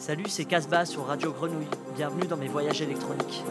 Salut, c'est Casbah sur Radio Grenouille. Bienvenue dans mes voyages électroniques.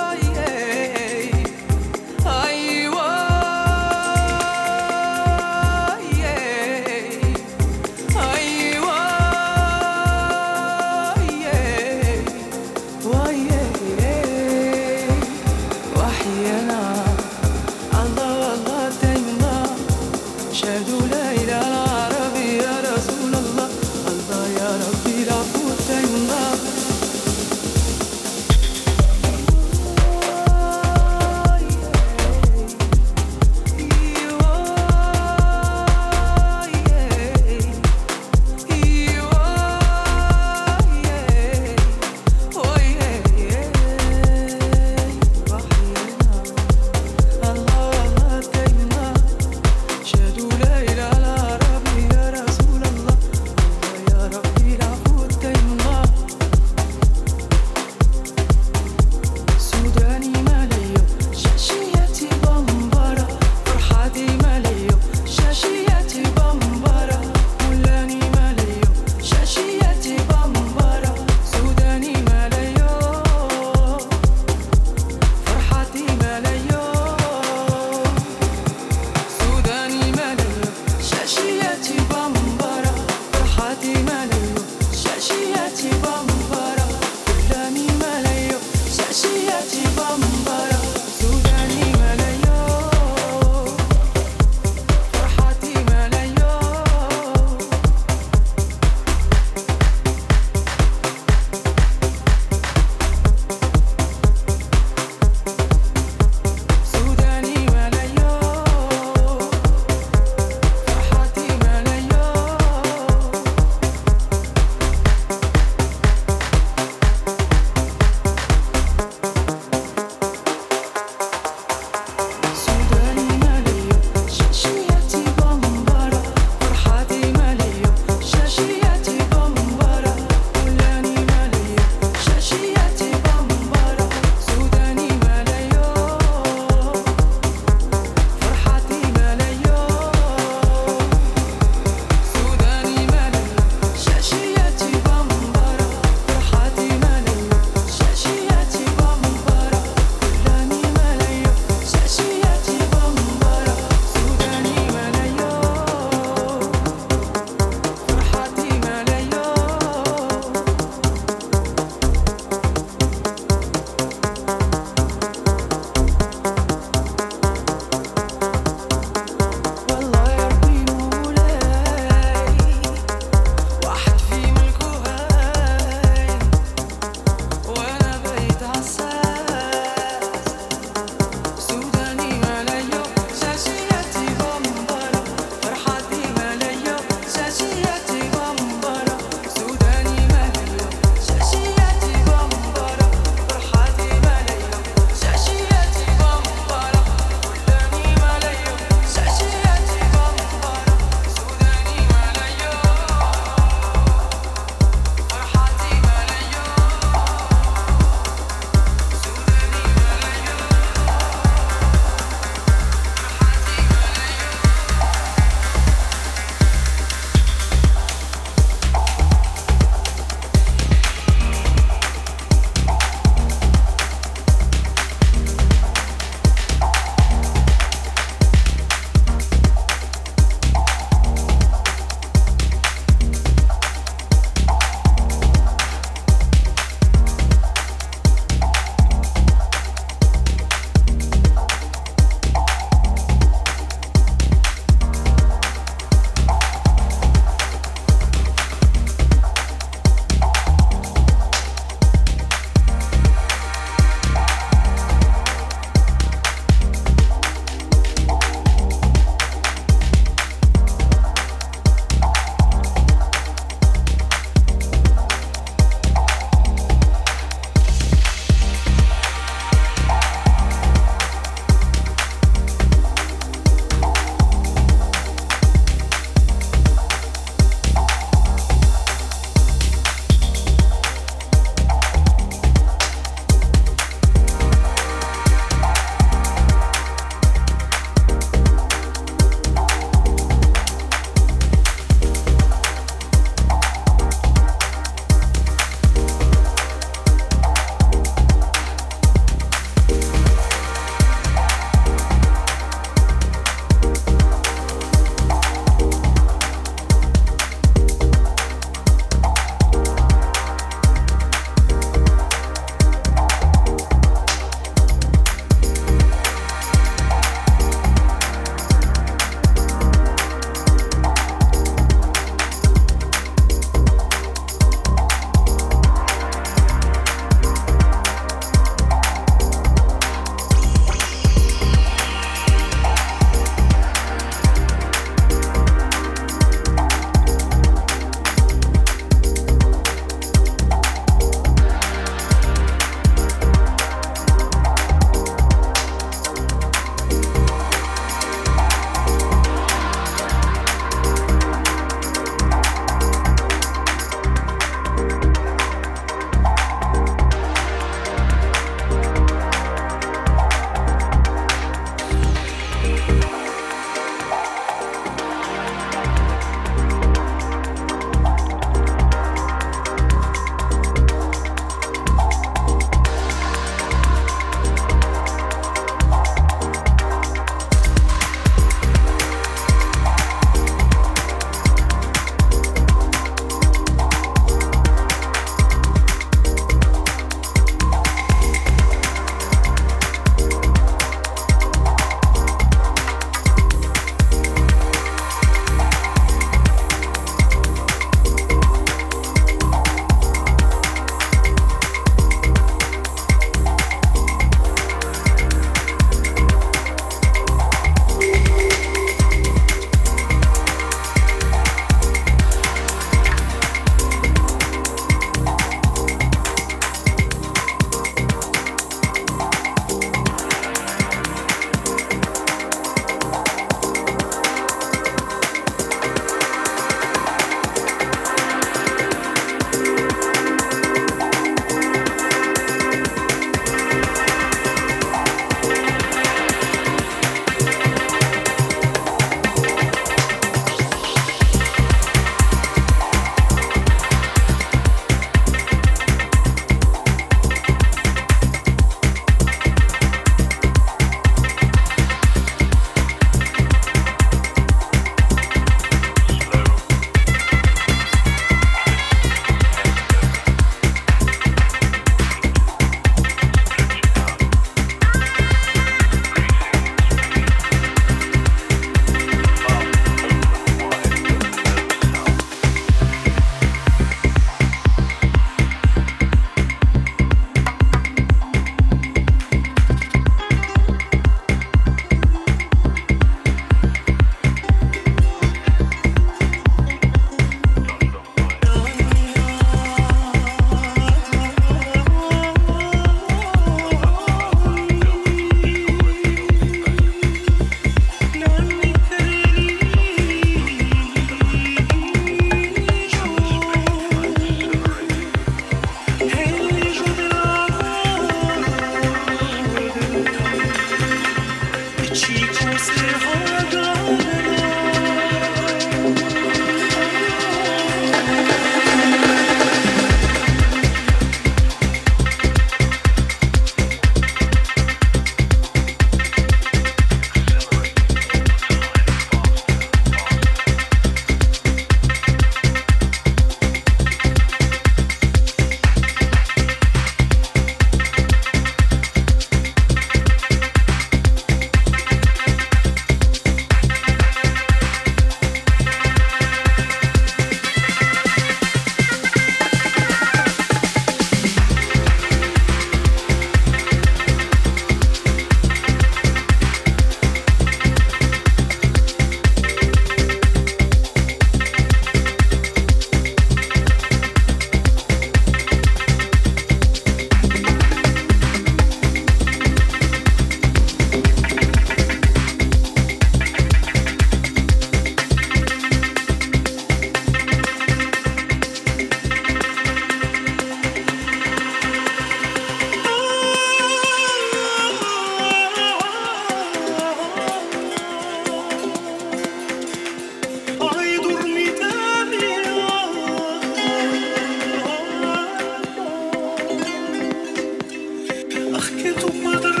que tu madre